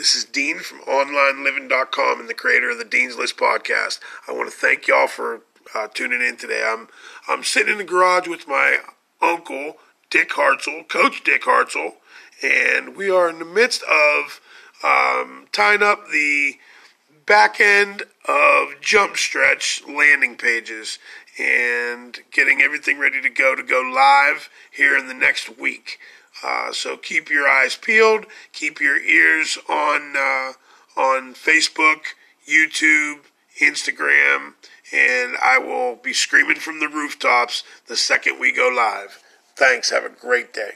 This is Dean from OnlineLiving.com and the creator of the Dean's List podcast. I want to thank y'all for uh, tuning in today. I'm I'm sitting in the garage with my uncle Dick Hartzell, Coach Dick Hartzell, and we are in the midst of um, tying up the back end of jump stretch landing pages and getting everything ready to go to go live here in the next week. Uh, so keep your eyes peeled, keep your ears on uh, on Facebook, YouTube, Instagram, and I will be screaming from the rooftops the second we go live. Thanks. Have a great day.